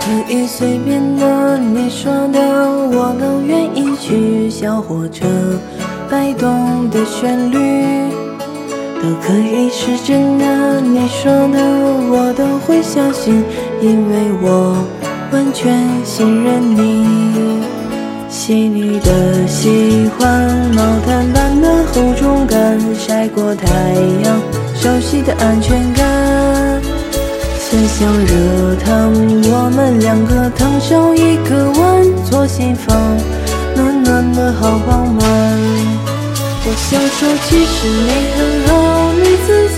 可以随便的，你说的我都愿意去。小火车摆动的旋律，都可以是真的，你说的我都会相信，因为我完全信任你。细腻的喜欢，毛毯般的厚重感，晒过太阳，熟悉的安全感。分享热汤，我们两个烫手一个碗，左心房，暖暖的好饱满。我想说，其实你很好，你自己。